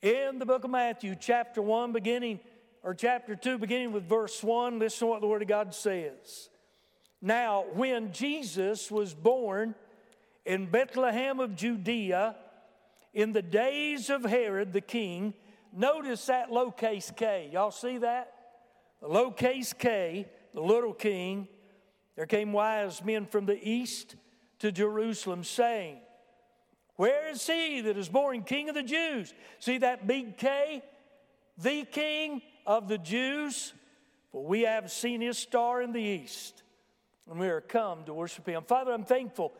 In the book of Matthew, chapter 1, beginning, or chapter 2, beginning with verse 1, listen to what the Word of God says. Now, when Jesus was born in Bethlehem of Judea, in the days of Herod the king, notice that lowercase k. Y'all see that? The lowercase k, the little king, there came wise men from the east to Jerusalem, saying, Where is he that is born king of the Jews? See that big K? The king of the Jews? For we have seen his star in the east, and we are come to worship him. Father, I'm thankful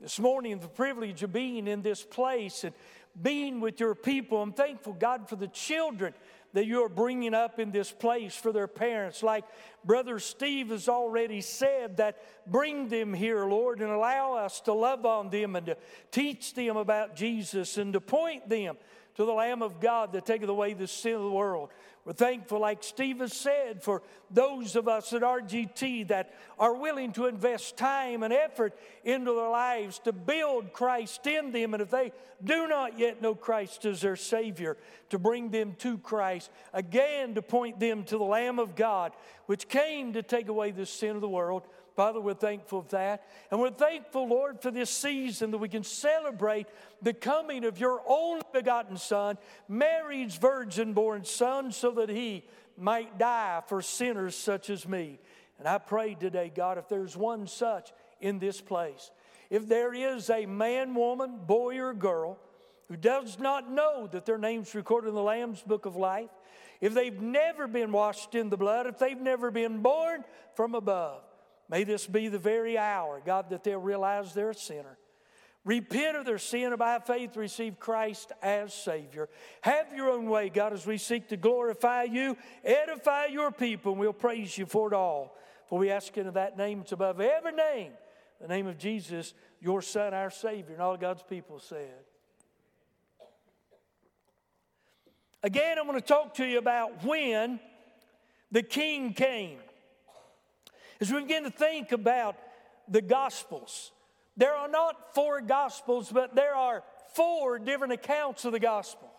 this morning for the privilege of being in this place and being with your people. I'm thankful, God, for the children that you are bringing up in this place for their parents. Like Brother Steve has already said, that bring them here, Lord, and allow us to love on them and to teach them about Jesus and to point them to the Lamb of God that taketh away the sin of the world. We're thankful, like Steve has said, for those of us at RGT that are willing to invest time and effort into their lives to build Christ in them. And if they do not yet know Christ as their Savior, to bring them to Christ, again to point them to the Lamb of God, which came to take away the sin of the world. Father, we're thankful for that. And we're thankful, Lord, for this season that we can celebrate the coming of your only begotten Son, Mary's virgin born Son, so that he might die for sinners such as me. And I pray today, God, if there's one such in this place, if there is a man, woman, boy, or girl who does not know that their name's recorded in the Lamb's book of life, if they've never been washed in the blood, if they've never been born from above, May this be the very hour, God, that they'll realize they're a sinner. Repent of their sin and by faith receive Christ as Savior. Have your own way, God, as we seek to glorify you, edify your people, and we'll praise you for it all. For we ask in that name, it's above every name, the name of Jesus, your Son, our Savior. And all God's people said. Again, I'm going to talk to you about when the King came. As we begin to think about the Gospels, there are not four Gospels, but there are four different accounts of the Gospel.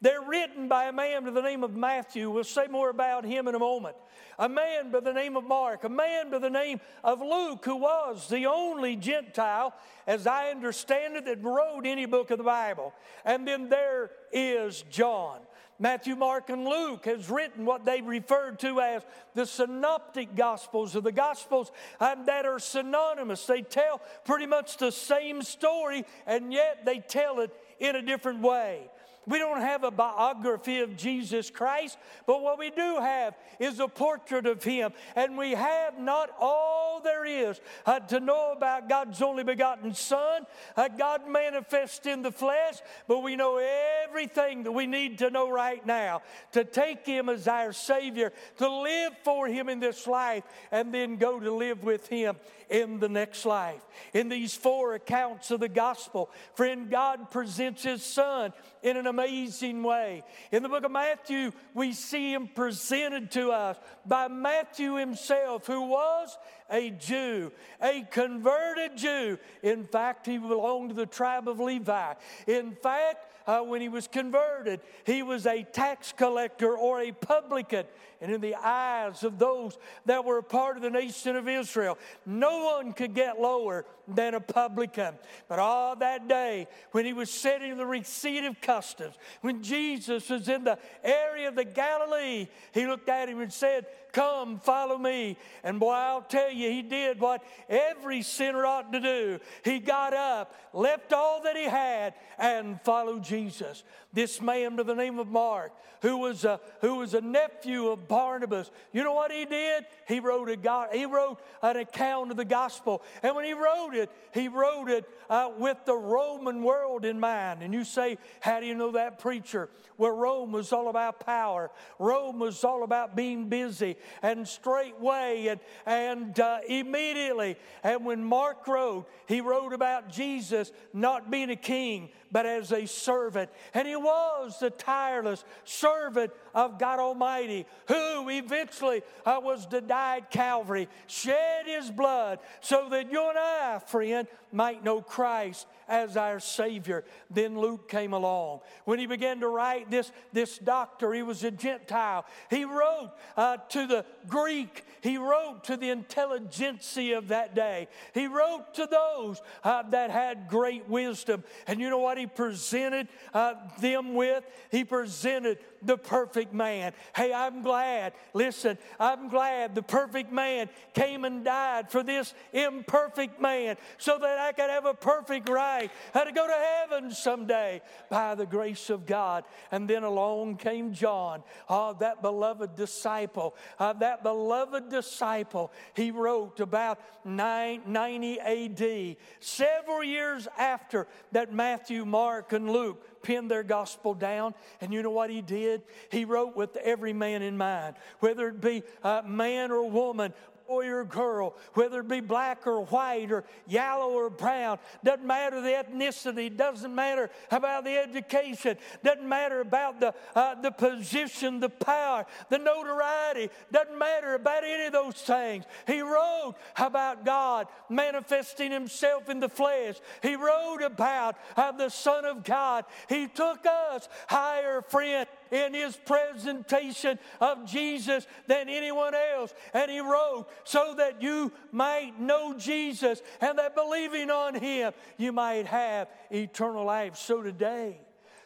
They're written by a man by the name of Matthew. We'll say more about him in a moment. A man by the name of Mark. A man by the name of Luke, who was the only Gentile, as I understand it, that wrote any book of the Bible. And then there is John. Matthew, Mark, and Luke has written what they referred to as the synoptic gospels, or the gospels that are synonymous. They tell pretty much the same story, and yet they tell it in a different way. We don't have a biography of Jesus Christ, but what we do have is a portrait of him. And we have not all there is uh, to know about God's only begotten Son, uh, God manifest in the flesh, but we know everything that we need to know right now to take him as our Savior, to live for him in this life, and then go to live with him in the next life. In these four accounts of the gospel, friend, God presents his Son in an amazing way. In the book of Matthew, we see him presented to us by Matthew himself, who was a Jew, a converted Jew. In fact, he belonged to the tribe of Levi. In fact, uh, when he was converted, he was a tax collector or a publican. And in the eyes of those that were a part of the nation of Israel, no one could get lower than a publican. But all that day, when he was sitting in the receipt of customs, when Jesus was in the area of the Galilee, he looked at him and said, Come, follow me. And boy, I'll tell you, he did what every sinner ought to do. He got up, left all that he had, and followed Jesus. This man by the name of Mark, who was a, who was a nephew of Barnabas, you know what he did? He wrote, a God, he wrote an account of the gospel. And when he wrote it, he wrote it uh, with the Roman world in mind. And you say, How do you know that, preacher? Well, Rome was all about power, Rome was all about being busy and straightway and, and uh, immediately. And when Mark wrote, he wrote about Jesus not being a king, but as a servant. And he was the tireless servant of God Almighty, who eventually uh, was at Calvary, shed his blood so that you and I, friend, might know Christ as our Savior. Then Luke came along. When he began to write this, this doctor, he was a Gentile. He wrote uh, to the Greek, he wrote to the intelligentsia of that day. He wrote to those uh, that had great wisdom. And you know what he presented uh, them with? He presented the perfect man. Hey, I'm glad, listen, I'm glad the perfect man came and died for this imperfect man so that I could have a perfect right how to go to heaven someday by the grace of God. And then along came John, oh, that beloved disciple, uh, that beloved disciple. He wrote about 990 AD, several years after that Matthew, Mark, and Luke pinned their gospel down. And you know what he did? He wrote with every man in mind, whether it be a man or woman, boy or girl, whether it be black or white or yellow or brown, doesn't matter the ethnicity, doesn't matter about the education, doesn't matter about the, uh, the position, the power, the notoriety, doesn't matter about any of those things. He wrote about God manifesting himself in the flesh. He wrote about uh, the Son of God. He took us higher, friend, in his presentation of Jesus than anyone else. And he wrote, so that you might know Jesus and that believing on him, you might have eternal life. So today,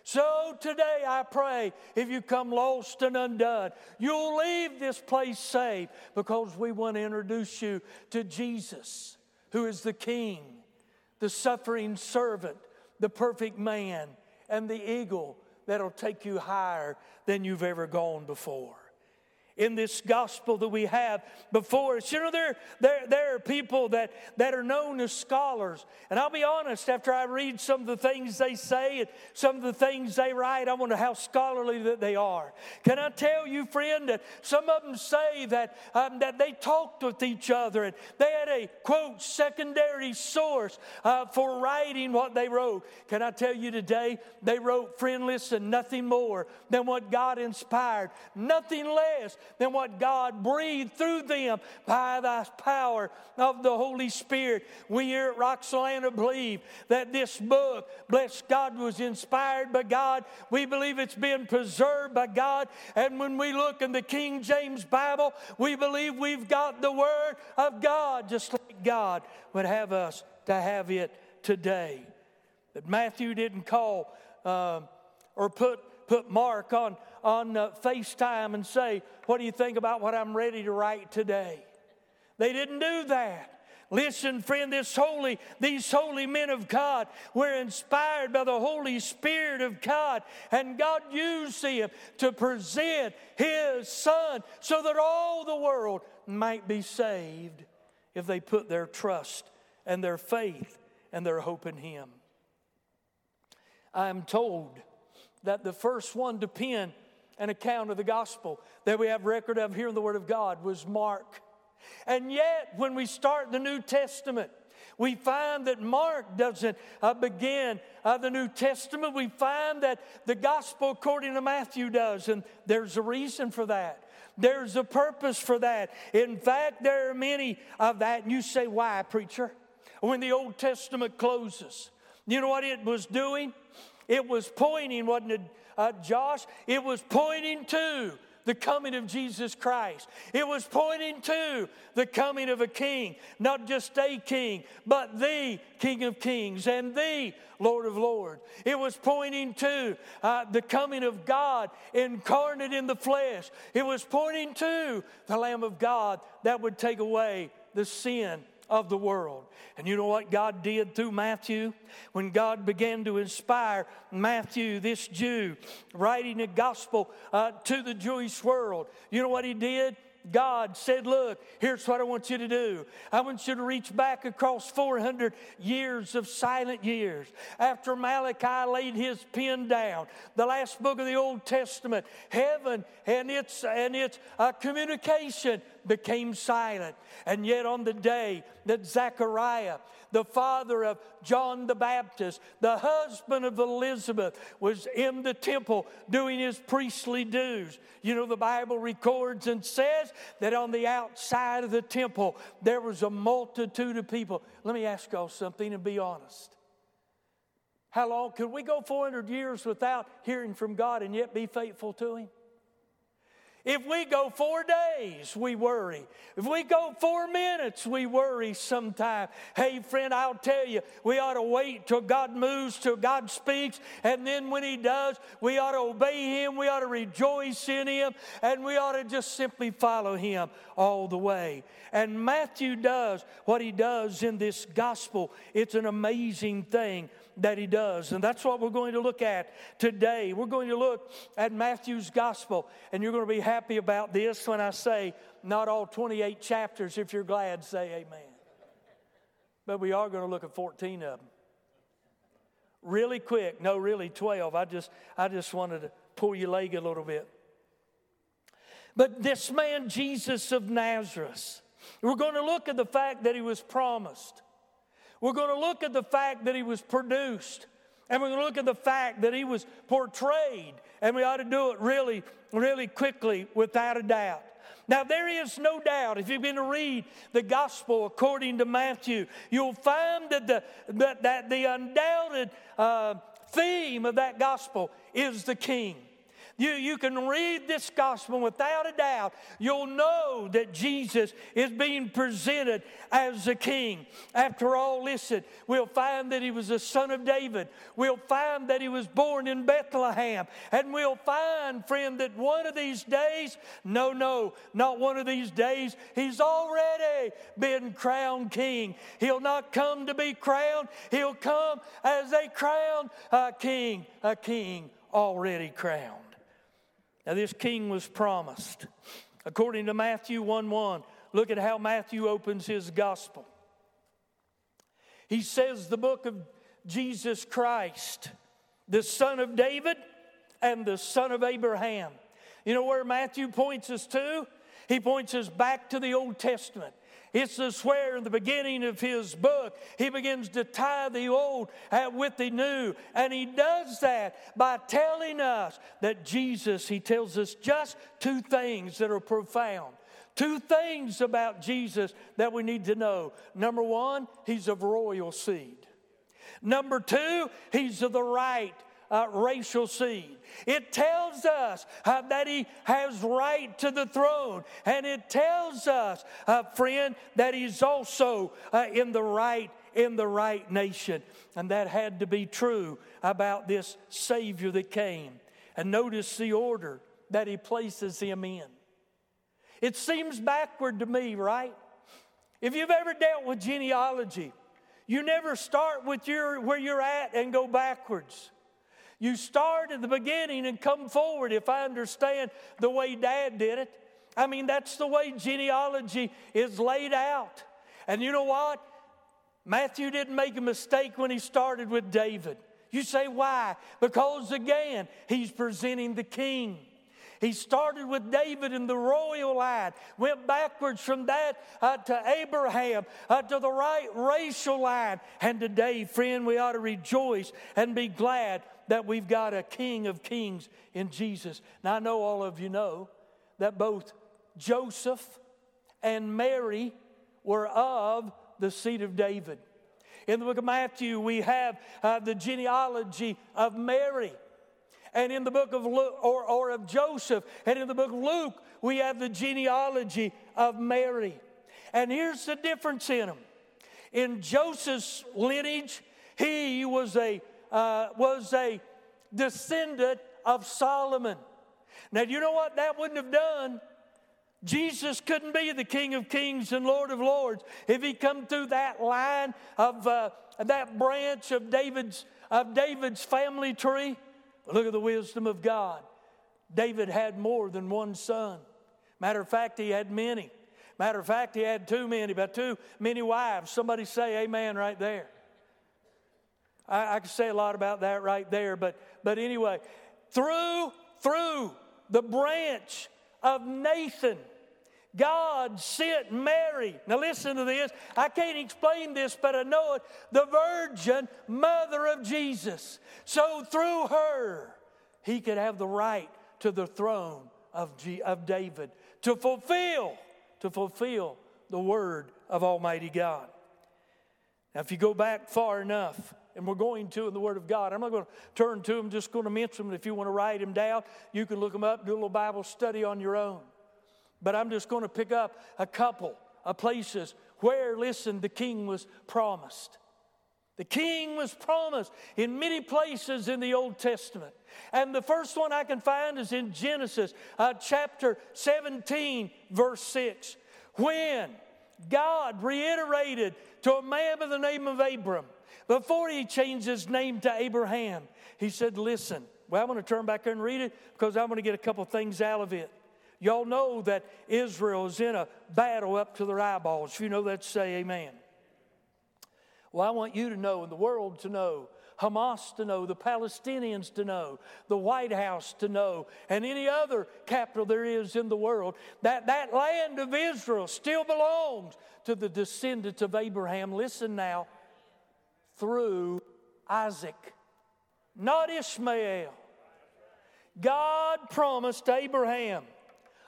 so today I pray if you come lost and undone, you'll leave this place safe because we want to introduce you to Jesus, who is the King, the suffering servant, the perfect man, and the eagle that'll take you higher than you've ever gone before in this gospel that we have before us. You know, there, there, there are people that, that are known as scholars. And I'll be honest, after I read some of the things they say and some of the things they write, I wonder how scholarly that they are. Can I tell you, friend, that some of them say that, um, that they talked with each other and they had a, quote, secondary source uh, for writing what they wrote. Can I tell you today, they wrote, friend, listen, nothing more than what God inspired, nothing less than what God breathed through them by the power of the Holy Spirit. We here at Roxalana believe that this book, bless God, was inspired by God. We believe it's been preserved by God. And when we look in the King James Bible, we believe we've got the Word of God, just like God would have us to have it today. That Matthew didn't call uh, or put, put Mark on on uh, FaceTime and say, What do you think about what I'm ready to write today? They didn't do that. Listen, friend, this holy, these holy men of God were inspired by the Holy Spirit of God, and God used them to present His Son so that all the world might be saved if they put their trust and their faith and their hope in Him. I am told that the first one to pen an account of the gospel that we have record of here in the Word of God was Mark. And yet, when we start the New Testament, we find that Mark doesn't uh, begin uh, the New Testament. We find that the gospel according to Matthew does, and there's a reason for that. There's a purpose for that. In fact, there are many of that. And you say, why, preacher? When the Old Testament closes, you know what it was doing? It was pointing, wasn't it, uh, Josh? It was pointing to the coming of Jesus Christ. It was pointing to the coming of a king, not just a king, but the King of Kings and the Lord of Lords. It was pointing to uh, the coming of God incarnate in the flesh. It was pointing to the Lamb of God that would take away the sin of the world. And you know what God did through Matthew? When God began to inspire Matthew, this Jew, writing a gospel uh, to the Jewish world, you know what he did? God said, Look, here's what I want you to do. I want you to reach back across 400 years of silent years. After Malachi laid his pen down, the last book of the Old Testament, heaven and its, and its uh, communication became silent. And yet, on the day that Zechariah, the father of John the Baptist, the husband of Elizabeth, was in the temple doing his priestly dues, you know, the Bible records and says that on the outside of the temple there was a multitude of people. Let me ask y'all something and be honest. How long could we go 400 years without hearing from God and yet be faithful to Him? If we go four days, we worry. If we go four minutes, we worry sometime. Hey, friend, I'll tell you, we ought to wait till God moves, till God speaks, and then when He does, we ought to obey Him, we ought to rejoice in Him, and we ought to just simply follow Him all the way. And Matthew does what he does in this gospel. It's an amazing thing that he does. And that's what we're going to look at today. We're going to look at Matthew's gospel, and you're going to be happy about this when I say not all 28 chapters. If you're glad, say amen. But we are going to look at 14 of them. Really quick, no, really 12. I just, I just wanted to pull your leg a little bit. But this man, Jesus of Nazareth, we're going to look at the fact that he was promised. We're going to look at the fact that he was produced. And we're going to look at the fact that he was portrayed. And we ought to do it really, really quickly, without a doubt. Now, there is no doubt, if you've been to read the gospel according to Matthew, you'll find that the, that, that the undoubted uh, theme of that gospel is the king. You, you can read this gospel without a doubt. You'll know that Jesus is being presented as the king. After all, listen, we'll find that he was the son of David. We'll find that he was born in Bethlehem. And we'll find, friend, that one of these days, no, no, not one of these days, he's already been crowned king. He'll not come to be crowned, he'll come as a crowned king, a king already crowned. Now, this king was promised. According to Matthew 1 1, look at how Matthew opens his gospel. He says, The book of Jesus Christ, the son of David and the son of Abraham. You know where Matthew points us to? He points us back to the Old Testament. It's this where in the beginning of his book, he begins to tie the old with the new. And he does that by telling us that Jesus, he tells us just two things that are profound. Two things about Jesus that we need to know. Number one, he's of royal seed. Number two, he's of the right uh, racial seed. It tells us uh, that he has right to the throne, and it tells us, uh, friend, that he's also uh, in the right in the right nation, and that had to be true about this Savior that came. And notice the order that he places him in. It seems backward to me, right? If you've ever dealt with genealogy, you never start with your, where you're at and go backwards. You start at the beginning and come forward, if I understand the way Dad did it. I mean, that's the way genealogy is laid out. And you know what? Matthew didn't make a mistake when he started with David. You say, why? Because again, he's presenting the king. He started with David in the royal line, went backwards from that uh, to Abraham, uh, to the right racial line. And today, friend, we ought to rejoice and be glad that we've got a King of Kings in Jesus. Now, I know all of you know that both Joseph and Mary were of the seed of David. In the book of Matthew, we have uh, the genealogy of Mary. And in the book of Luke, or, or of Joseph, and in the book of Luke, we have the genealogy of Mary. And here's the difference in them. In Joseph's lineage, he was a uh, was a descendant of Solomon. Now, you know what that wouldn't have done? Jesus couldn't be the King of Kings and Lord of Lords if he come through that line of uh, that branch of David's of David's family tree. Look at the wisdom of God. David had more than one son. Matter of fact, he had many. Matter of fact, he had too many, but too many wives. Somebody say amen right there. I, I could say a lot about that right there, but, but anyway, through, through the branch of Nathan God sent Mary. Now, listen to this. I can't explain this, but I know it. The virgin mother of Jesus. So, through her, he could have the right to the throne of, G- of David to fulfill, to fulfill the word of Almighty God. Now, if you go back far enough, and we're going to in the Word of God. I'm not going to turn to them, just going to mention them. If you want to write them down, you can look them up, do a little Bible study on your own. But I'm just going to pick up a couple of places where, listen, the king was promised. The king was promised in many places in the Old Testament. And the first one I can find is in Genesis uh, chapter 17, verse 6, when God reiterated to a man by the name of Abram, before he changed his name to Abraham, he said, Listen, well, I'm going to turn back and read it because I'm going to get a couple things out of it. Y'all know that Israel is in a battle up to their eyeballs. If you know that, say amen. Well, I want you to know and the world to know, Hamas to know, the Palestinians to know, the White House to know, and any other capital there is in the world that that land of Israel still belongs to the descendants of Abraham. Listen now, through Isaac, not Ishmael. God promised Abraham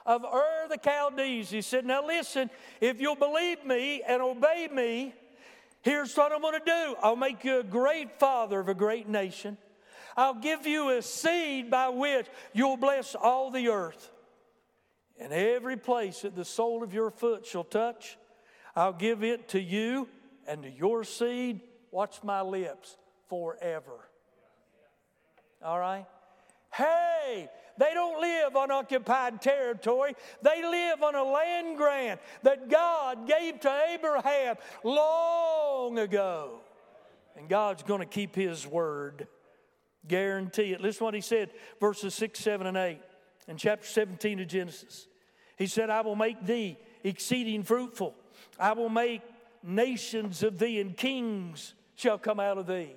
of Ur the Chaldees. He said, Now listen, if you'll believe me and obey me, here's what I'm going to do I'll make you a great father of a great nation. I'll give you a seed by which you'll bless all the earth. And every place that the sole of your foot shall touch, I'll give it to you and to your seed. Watch my lips forever. All right? Hey, they don't live on occupied territory. They live on a land grant that God gave to Abraham long ago. And God's going to keep his word. Guarantee it. Listen what he said, verses 6, 7, and 8 in chapter 17 of Genesis. He said, I will make thee exceeding fruitful. I will make nations of thee, and kings shall come out of thee.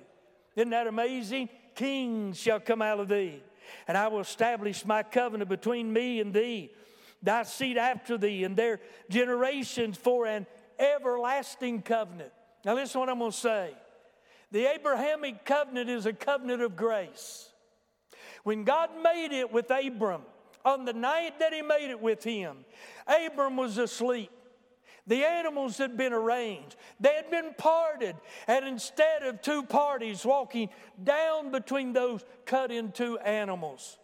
Isn't that amazing? Kings shall come out of thee and I will establish my covenant between me and thee, thy seed after thee, and their generations for an everlasting covenant. Now, listen to what I'm going to say. The Abrahamic covenant is a covenant of grace. When God made it with Abram, on the night that he made it with him, Abram was asleep. The animals had been arranged, they had been parted, and instead of two parties walking down between those cut in two animals,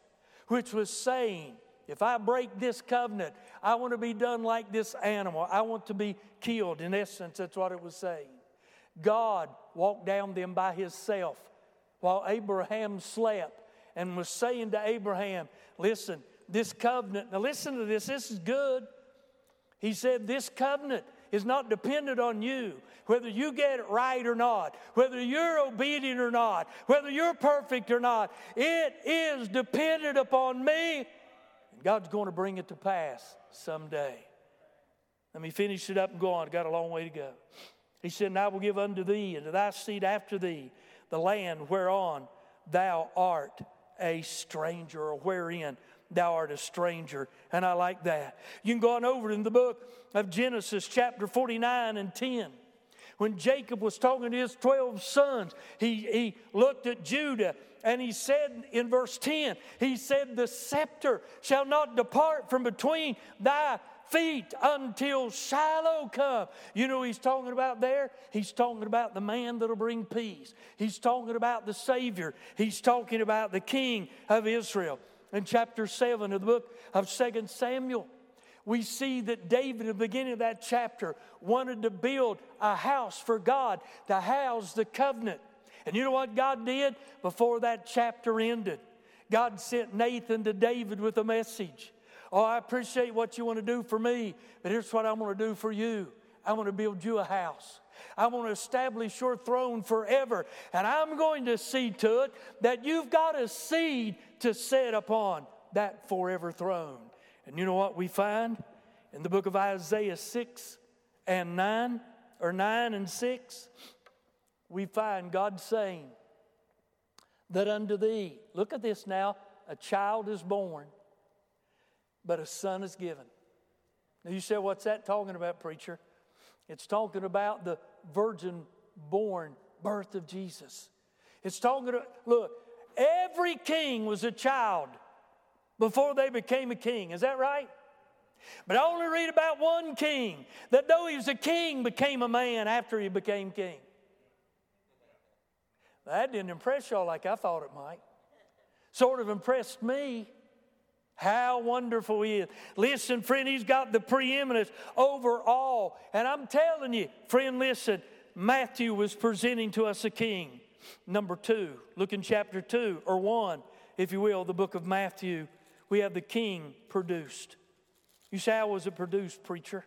which was saying, if I break this covenant, I want to be done like this animal. I want to be killed. In essence, that's what it was saying. God walked down them by himself while Abraham slept and was saying to Abraham, Listen, this covenant, now listen to this, this is good. He said, This covenant is not dependent on you, whether you get it right or not, whether you're obedient or not, whether you're perfect or not. It is dependent upon me. God's going to bring it to pass someday. Let me finish it up and go on. I've got a long way to go. He said, And I will give unto thee and to thy seed after thee the land whereon thou art a stranger, or wherein thou art a stranger. And I like that. You can go on over in the book of Genesis, chapter 49 and 10. When Jacob was talking to his 12 sons, he, he looked at Judah and he said in verse 10, he said, The scepter shall not depart from between thy feet until Shiloh come. You know he's talking about there? He's talking about the man that'll bring peace. He's talking about the Savior. He's talking about the King of Israel in chapter 7 of the book of 2 Samuel, we see that David, in the beginning of that chapter, wanted to build a house for God to house the covenant. And you know what God did before that chapter ended? God sent Nathan to David with a message. Oh, I appreciate what you want to do for me, but here's what I'm going to do for you I'm going to build you a house. I want to establish your throne forever. And I'm going to see to it that you've got a seed to set upon that forever throne. And you know what we find in the book of Isaiah 6 and 9, or 9 and 6? We find God saying that unto thee, look at this now, a child is born, but a son is given. Now you say, what's that talking about, preacher? It's talking about the virgin born birth of Jesus. It's talking about, look, every king was a child before they became a king. Is that right? But I only read about one king that though he was a king, became a man after he became king. That didn't impress y'all like I thought it might. Sort of impressed me. How wonderful he is. Listen, friend, he's got the preeminence over all. And I'm telling you, friend, listen, Matthew was presenting to us a king. Number two, look in chapter two, or one, if you will, the book of Matthew. We have the king produced. You say, How was it produced, preacher?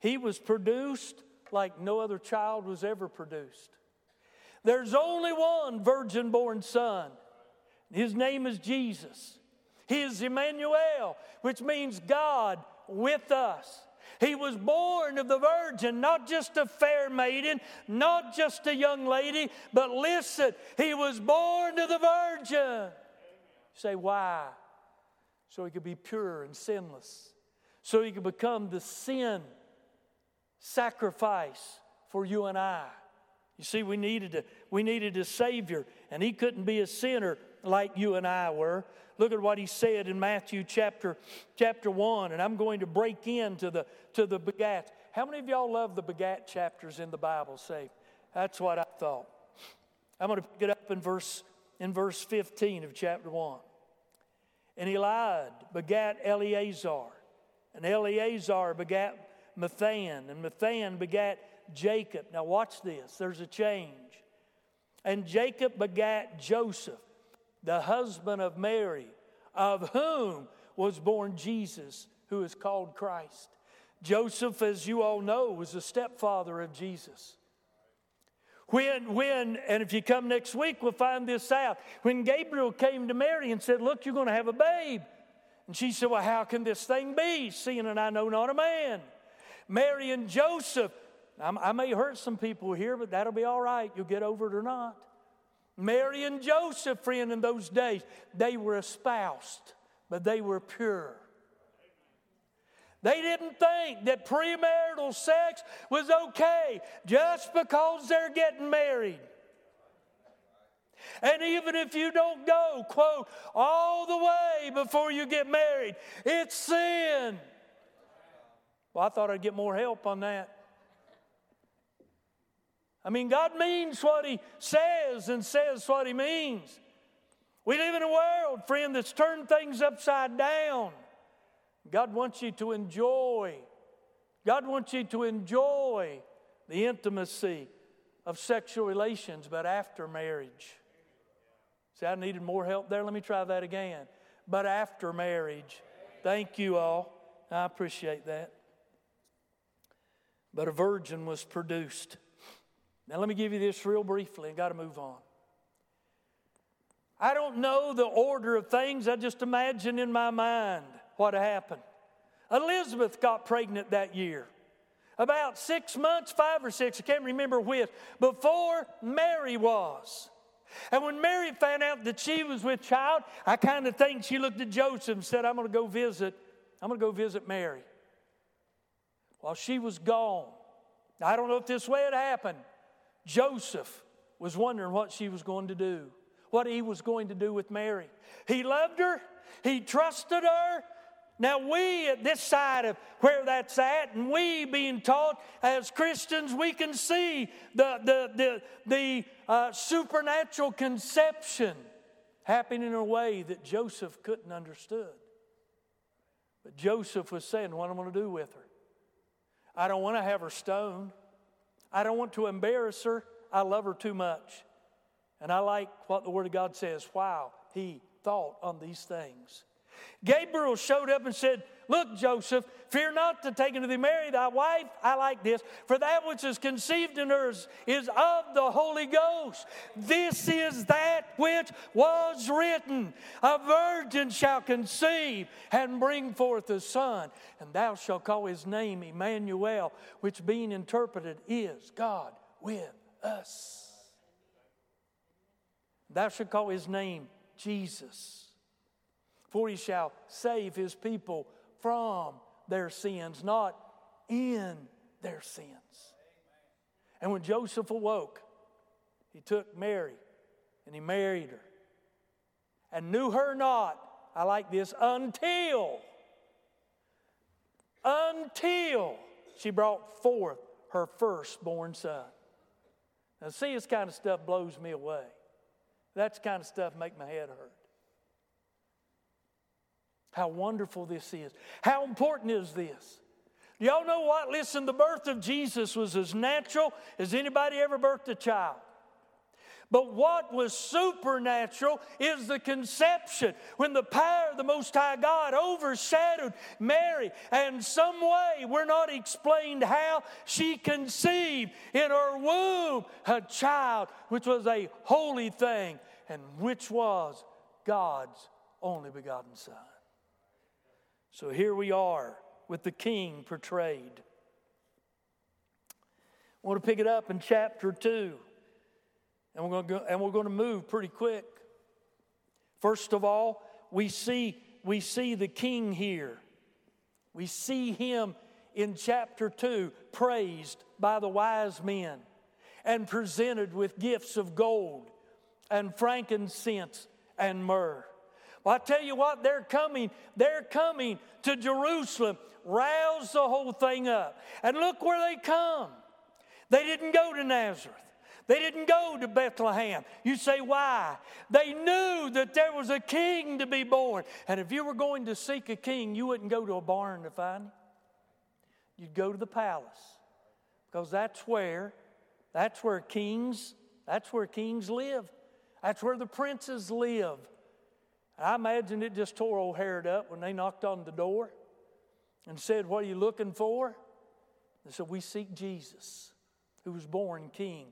He was produced like no other child was ever produced. There's only one virgin born son. His name is Jesus. He is Emmanuel, which means God with us. He was born of the virgin, not just a fair maiden, not just a young lady, but listen, he was born of the virgin. say, why? So he could be pure and sinless so he could become the sin sacrifice for you and I. You see, we needed a, we needed a Savior, and he couldn't be a sinner like you and I were. Look at what he said in Matthew chapter, chapter 1, and I'm going to break into the, to the begat. How many of y'all love the begat chapters in the Bible? Say, that's what I thought. I'm going to pick it up in verse, in verse 15 of chapter 1. And Eliud begat Eleazar. And Eleazar begat Matthan, and Matthan begat Jacob. Now, watch this, there's a change. And Jacob begat Joseph, the husband of Mary, of whom was born Jesus, who is called Christ. Joseph, as you all know, was the stepfather of Jesus. When, when, and if you come next week, we'll find this out. When Gabriel came to Mary and said, Look, you're going to have a babe. And she said, Well, how can this thing be, seeing that I know not a man? Mary and Joseph, I may hurt some people here, but that'll be all right. You'll get over it or not. Mary and Joseph, friend, in those days, they were espoused, but they were pure. They didn't think that premarital sex was okay just because they're getting married. And even if you don't go, quote, all the way before you get married, it's sin. Well, I thought I'd get more help on that. I mean, God means what He says and says what He means. We live in a world, friend, that's turned things upside down. God wants you to enjoy. God wants you to enjoy the intimacy of sexual relations, but after marriage. See, I needed more help there. Let me try that again. But after marriage. Thank you all. I appreciate that. But a virgin was produced. Now, let me give you this real briefly and got to move on. I don't know the order of things. I just imagine in my mind what happened. Elizabeth got pregnant that year. About six months, five or six, I can't remember which, before Mary was. And when Mary found out that she was with child, I kind of think she looked at Joseph and said, I'm going to go visit, I'm going to go visit Mary. While she was gone, I don't know if this way it happened. Joseph was wondering what she was going to do, what he was going to do with Mary. He loved her, he trusted her, now, we at this side of where that's at, and we being taught as Christians, we can see the, the, the, the uh, supernatural conception happening in a way that Joseph couldn't understood. But Joseph was saying, What am I going to do with her? I don't want to have her stoned. I don't want to embarrass her. I love her too much. And I like what the Word of God says. Wow, he thought on these things. Gabriel showed up and said, Look, Joseph, fear not to take unto thee Mary, thy wife. I like this. For that which is conceived in her is of the Holy Ghost. This is that which was written A virgin shall conceive and bring forth a son, and thou shalt call his name Emmanuel, which being interpreted is God with us. Thou shalt call his name Jesus for he shall save his people from their sins, not in their sins. And when Joseph awoke, he took Mary and he married her and knew her not. I like this until, until she brought forth her firstborn son. Now, see, this kind of stuff blows me away. That's kind of stuff make my head hurt. How wonderful this is. How important is this? Y'all know what? Listen, the birth of Jesus was as natural as anybody ever birthed a child. But what was supernatural is the conception when the power of the Most High God overshadowed Mary. And some way, we're not explained how, she conceived in her womb a child which was a holy thing and which was God's only begotten Son. So here we are with the king portrayed. I want to pick it up in chapter 2. And we're going to, go, and we're going to move pretty quick. First of all, we see, we see the king here. We see him in chapter 2 praised by the wise men and presented with gifts of gold and frankincense and myrrh. Well, I tell you what, they're coming, they're coming to Jerusalem, rouse the whole thing up. And look where they come. They didn't go to Nazareth. They didn't go to Bethlehem. You say, why? They knew that there was a king to be born. And if you were going to seek a king, you wouldn't go to a barn to find him. You'd go to the palace. Because that's where, that's where kings, that's where kings live. That's where the princes live. I imagine it just tore old Herod up when they knocked on the door and said, What are you looking for? They said, We seek Jesus, who was born king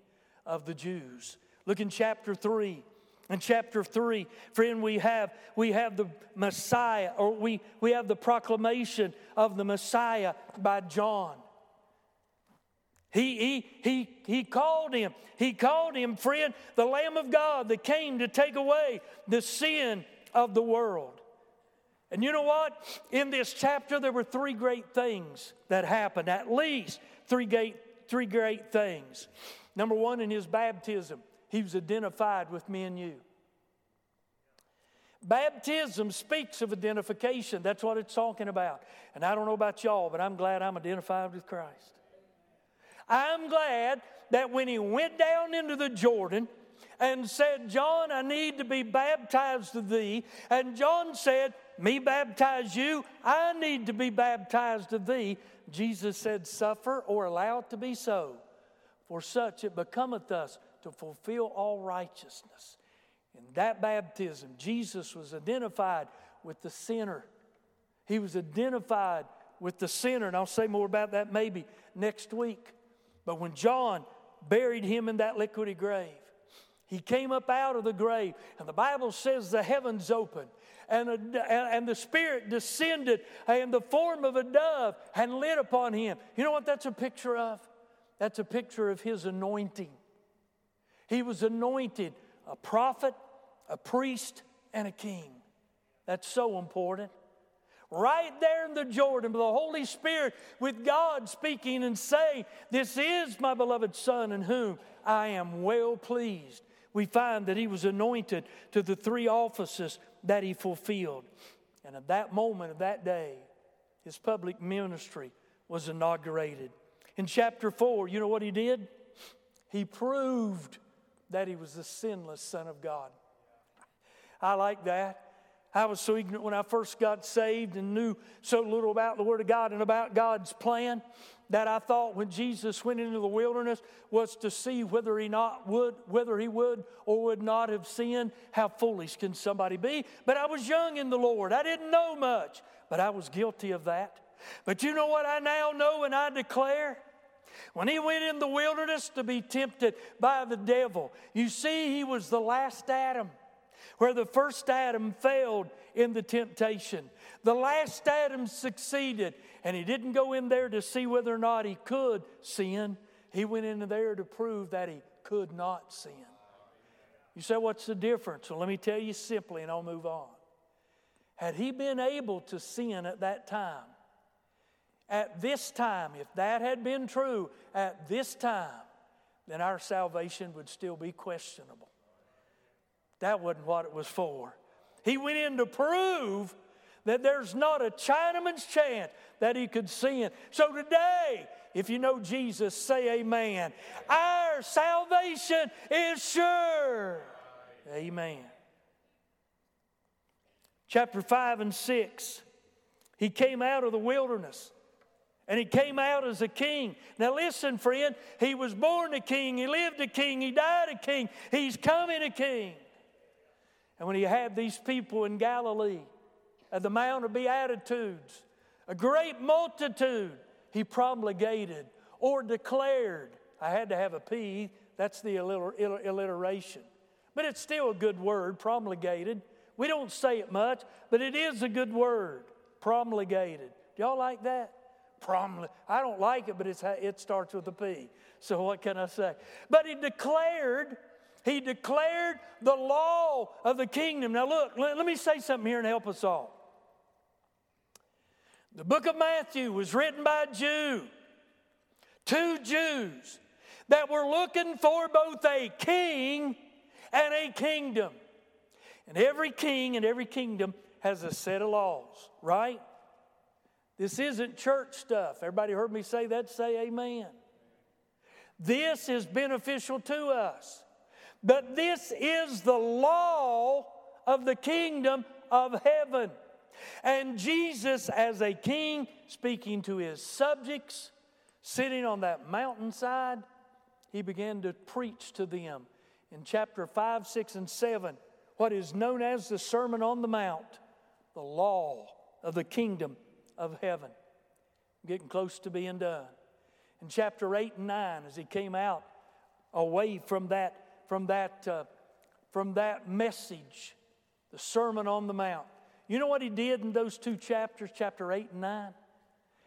of the Jews. Look in chapter 3. In chapter 3, friend, we have, we have the Messiah, or we, we have the proclamation of the Messiah by John. He, he, he, he called him, he called him, friend, the Lamb of God that came to take away the sin of the world. And you know what? In this chapter, there were three great things that happened, at least three great, three great things. Number one, in his baptism, he was identified with me and you. Baptism speaks of identification. That's what it's talking about. And I don't know about y'all, but I'm glad I'm identified with Christ. I'm glad that when he went down into the Jordan and said, John, I need to be baptized of thee, and John said, Me baptize you, I need to be baptized of thee. Jesus said, Suffer or allow it to be so. For such it becometh us to fulfill all righteousness. In that baptism, Jesus was identified with the sinner. He was identified with the sinner, and I'll say more about that maybe next week. But when John buried him in that liquidy grave, he came up out of the grave, and the Bible says the heavens opened, and, a, and the Spirit descended in the form of a dove and lit upon him. You know what that's a picture of? That's a picture of his anointing. He was anointed a prophet, a priest, and a king. That's so important. Right there in the Jordan, with the Holy Spirit, with God speaking and saying, This is my beloved Son in whom I am well pleased. We find that he was anointed to the three offices that he fulfilled. And at that moment of that day, his public ministry was inaugurated. In chapter 4, you know what he did? He proved that he was the sinless Son of God. I like that. I was so ignorant when I first got saved and knew so little about the Word of God and about God's plan that I thought when Jesus went into the wilderness was to see whether he not would whether he would or would not have sinned. How foolish can somebody be? But I was young in the Lord. I didn't know much, but I was guilty of that. But you know what I now know and I declare? When he went in the wilderness to be tempted by the devil, you see, he was the last Adam, where the first Adam failed in the temptation. The last Adam succeeded, and he didn't go in there to see whether or not he could sin. He went in there to prove that he could not sin. You say, What's the difference? Well, let me tell you simply, and I'll move on. Had he been able to sin at that time, at this time, if that had been true at this time, then our salvation would still be questionable. That wasn't what it was for. He went in to prove that there's not a Chinaman's chance that he could sin. So today, if you know Jesus, say amen. Our salvation is sure. Amen. Chapter 5 and 6. He came out of the wilderness and he came out as a king. Now, listen, friend, he was born a king, he lived a king, he died a king, he's coming a king. And when he had these people in Galilee at the Mount of Beatitudes, a great multitude, he promulgated or declared. I had to have a P, that's the alliteration. But it's still a good word, promulgated. We don't say it much, but it is a good word, promulgated. Do y'all like that? Promulgated. I don't like it, but it's, it starts with a P. So what can I say? But he declared, he declared the law of the kingdom. Now look, let, let me say something here and help us all. The book of Matthew was written by a Jew, to Jews that were looking for both a king and a kingdom. And every king and every kingdom has a set of laws, right? This isn't church stuff. Everybody heard me say that? Say amen. This is beneficial to us. But this is the law of the kingdom of heaven. And Jesus, as a king, speaking to his subjects, sitting on that mountainside, he began to preach to them in chapter 5, 6, and 7 what is known as the Sermon on the Mount, the law of the kingdom of heaven. Getting close to being done. In chapter 8 and 9, as he came out away from that, from that, uh, from that message, the Sermon on the Mount, you know what he did in those two chapters, chapter 8 and 9?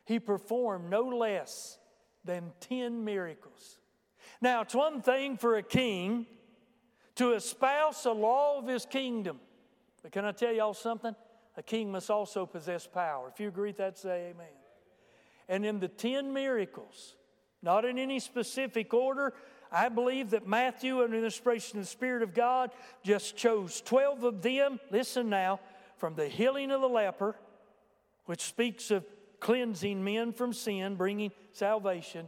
He performed no less than 10 miracles. Now, it's one thing for a king to espouse the law of his kingdom. But can I tell y'all something? A king must also possess power. If you agree with that, say amen. And in the 10 miracles, not in any specific order, I believe that Matthew, under the inspiration of the Spirit of God, just chose 12 of them. Listen now, from the healing of the leper, which speaks of cleansing men from sin, bringing salvation.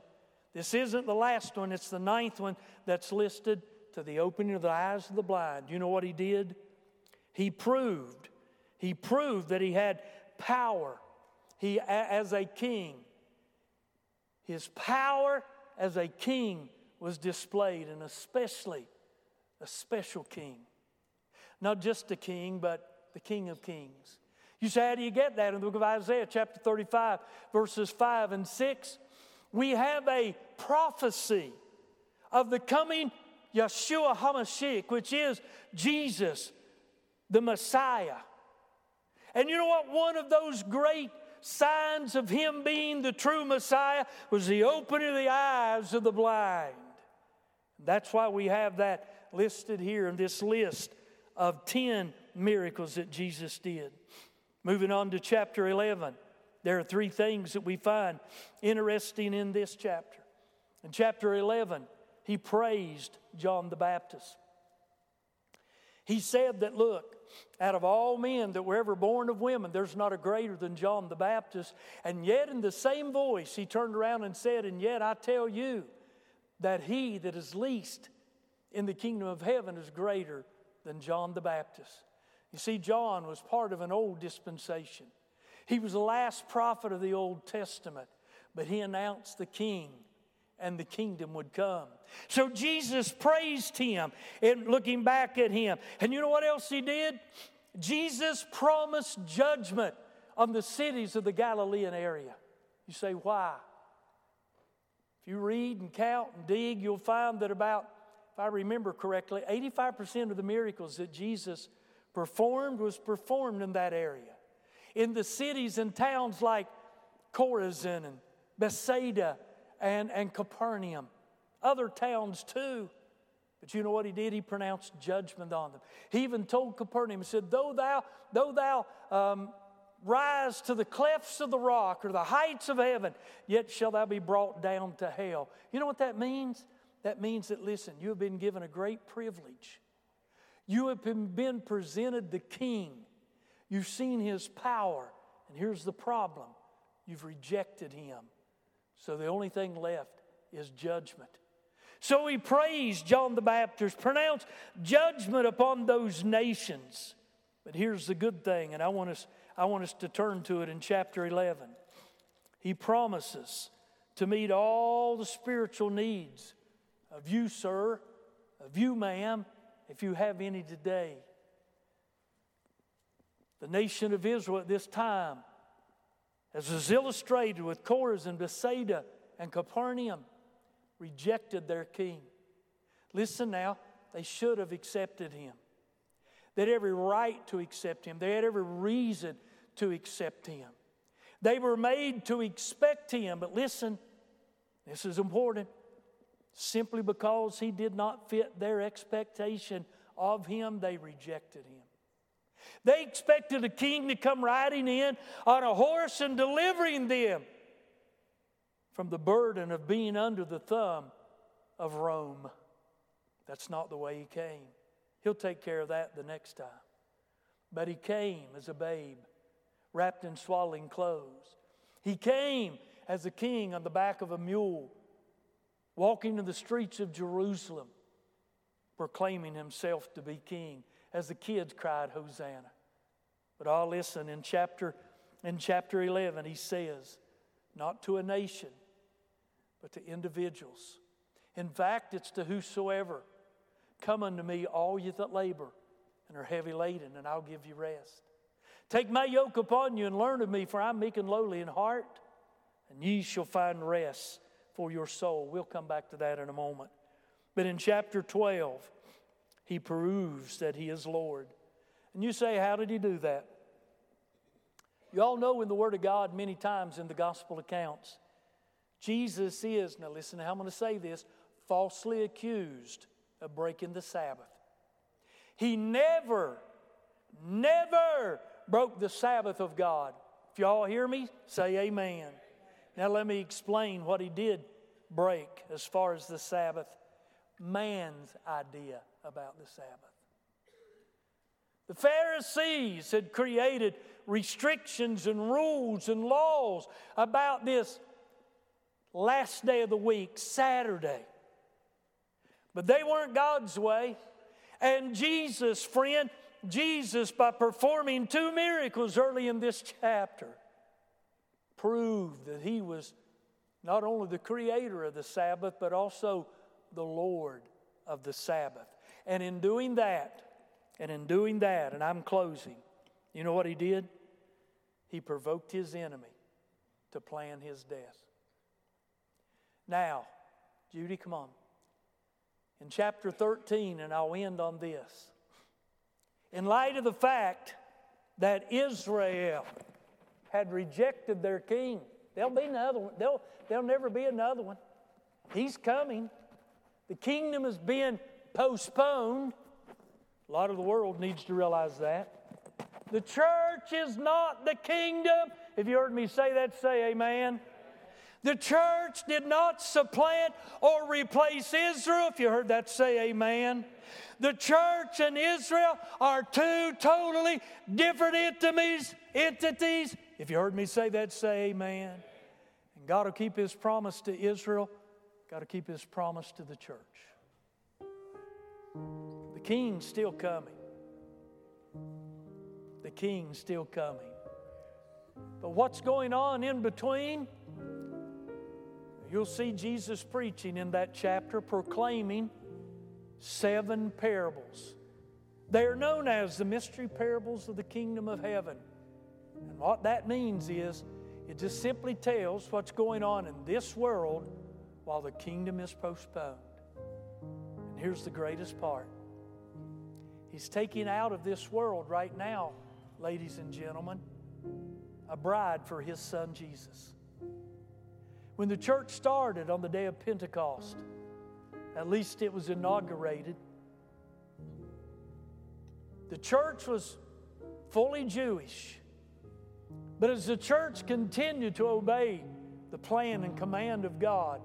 This isn't the last one, it's the ninth one that's listed to the opening of the eyes of the blind. You know what he did? He proved, he proved that he had power. He, as a king, his power as a king was displayed, and especially a special king. Not just a king, but the King of Kings. You say, how do you get that? In the book of Isaiah, chapter 35, verses 5 and 6, we have a prophecy of the coming Yeshua HaMashiach, which is Jesus, the Messiah. And you know what? One of those great signs of him being the true Messiah was the opening of the eyes of the blind. That's why we have that listed here in this list of 10 miracles that Jesus did. Moving on to chapter 11, there are three things that we find interesting in this chapter. In chapter 11, he praised John the Baptist. He said that, look, out of all men that were ever born of women, there's not a greater than John the Baptist. And yet, in the same voice, he turned around and said, And yet I tell you that he that is least in the kingdom of heaven is greater than John the Baptist. You see, John was part of an old dispensation. He was the last prophet of the Old Testament, but he announced the king and the kingdom would come. So Jesus praised him and looking back at him. And you know what else he did? Jesus promised judgment on the cities of the Galilean area. You say, why? If you read and count and dig, you'll find that about, if I remember correctly, 85% of the miracles that Jesus performed was performed in that area. In the cities and towns like Chorazin and Bethsaida and, and Capernaum, other towns too. But you know what he did? He pronounced judgment on them. He even told Capernaum, he said, Though thou, though thou um, rise to the clefts of the rock or the heights of heaven, yet shall thou be brought down to hell. You know what that means? That means that, listen, you have been given a great privilege. You have been presented the king. You've seen his power. And here's the problem you've rejected him. So the only thing left is judgment. So he praised John the Baptist, pronounced judgment upon those nations. But here's the good thing, and I want us, I want us to turn to it in chapter 11. He promises to meet all the spiritual needs of you, sir, of you, ma'am, if you have any today. The nation of Israel at this time, as is illustrated with Chorazin, and Bethsaida, and Capernaum, rejected their king. Listen now, they should have accepted him. They had every right to accept him, they had every reason to accept him. They were made to expect him, but listen, this is important simply because he did not fit their expectation of him, they rejected him. They expected a king to come riding in on a horse and delivering them from the burden of being under the thumb of Rome. That's not the way he came. He'll take care of that the next time. But he came as a babe, wrapped in swaddling clothes. He came as a king on the back of a mule walking in the streets of Jerusalem, proclaiming himself to be king, as the kids cried, Hosanna. But I'll listen in chapter, in chapter 11, he says, not to a nation, but to individuals. In fact, it's to whosoever. Come unto me, all ye that labor and are heavy laden, and I'll give you rest. Take my yoke upon you and learn of me, for I'm meek and lowly in heart, and ye shall find rest for your soul. We'll come back to that in a moment. But in chapter 12, he proves that he is Lord. And you say, How did he do that? You all know in the Word of God, many times in the gospel accounts, Jesus is, now listen how I'm going to say this, falsely accused of breaking the Sabbath. He never, never broke the Sabbath of God. If y'all hear me, say amen. Now, let me explain what he did break as far as the Sabbath man's idea about the Sabbath. The Pharisees had created restrictions and rules and laws about this last day of the week, Saturday. But they weren't God's way. And Jesus, friend, Jesus, by performing two miracles early in this chapter, proved that he was not only the creator of the Sabbath, but also the Lord of the Sabbath. And in doing that, and in doing that, and I'm closing, you know what he did? He provoked his enemy to plan his death. Now, Judy, come on. In chapter 13, and I'll end on this. In light of the fact that Israel had rejected their king. There'll be another one. There'll, there'll never be another one. He's coming. The kingdom is being postponed. A lot of the world needs to realize that. The church is not the kingdom. If you heard me say that, say amen. The church did not supplant or replace Israel. If you heard that, say amen. The church and Israel are two totally different entities. entities. If you heard me say that, say amen. And God will keep his promise to Israel, God will keep his promise to the church. The king's still coming. The king's still coming. But what's going on in between? You'll see Jesus preaching in that chapter, proclaiming seven parables. They are known as the mystery parables of the kingdom of heaven. And what that means is it just simply tells what's going on in this world while the kingdom is postponed. And here's the greatest part He's taking out of this world right now, ladies and gentlemen, a bride for His Son Jesus. When the church started on the day of Pentecost, at least it was inaugurated, the church was fully Jewish. But as the church continued to obey the plan and command of God,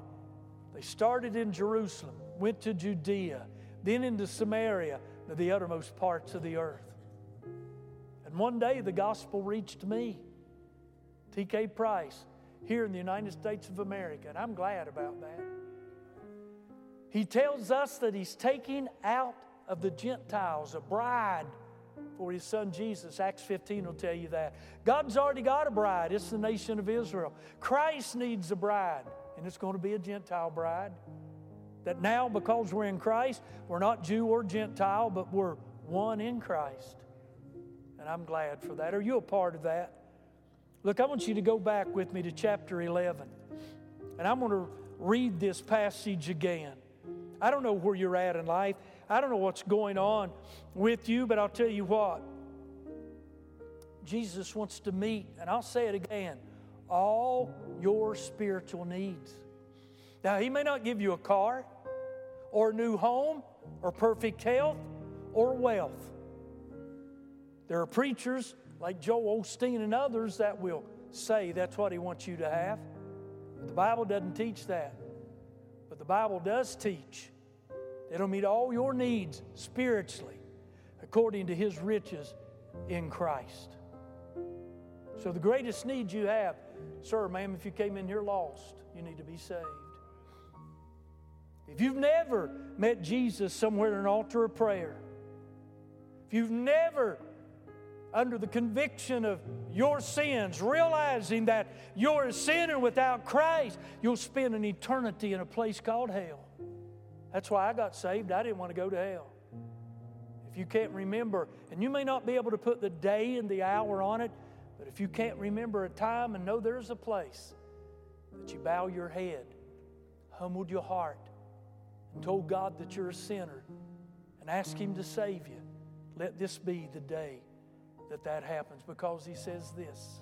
they started in Jerusalem, went to Judea, then into Samaria, to the uttermost parts of the earth. And one day the gospel reached me, T.K. Price, here in the United States of America, and I'm glad about that. He tells us that he's taking out of the Gentiles a bride for his son Jesus. Acts 15 will tell you that. God's already got a bride, it's the nation of Israel. Christ needs a bride, and it's going to be a Gentile bride. That now, because we're in Christ, we're not Jew or Gentile, but we're one in Christ. And I'm glad for that. Are you a part of that? Look, I want you to go back with me to chapter 11. And I'm going to read this passage again. I don't know where you're at in life. I don't know what's going on with you, but I'll tell you what. Jesus wants to meet, and I'll say it again, all your spiritual needs. Now, He may not give you a car, or a new home, or perfect health, or wealth. There are preachers like Joel Osteen and others that will say that's what He wants you to have. But the Bible doesn't teach that. But the Bible does teach It'll meet all your needs spiritually according to his riches in Christ. So, the greatest need you have, sir, ma'am, if you came in here lost, you need to be saved. If you've never met Jesus somewhere in an altar of prayer, if you've never, under the conviction of your sins, realizing that you're a sinner without Christ, you'll spend an eternity in a place called hell. That's why I got saved. I didn't want to go to hell. If you can't remember, and you may not be able to put the day and the hour on it, but if you can't remember a time and know there's a place that you bow your head, humbled your heart, and told God that you're a sinner, and ask Him to save you, let this be the day that that happens because He says this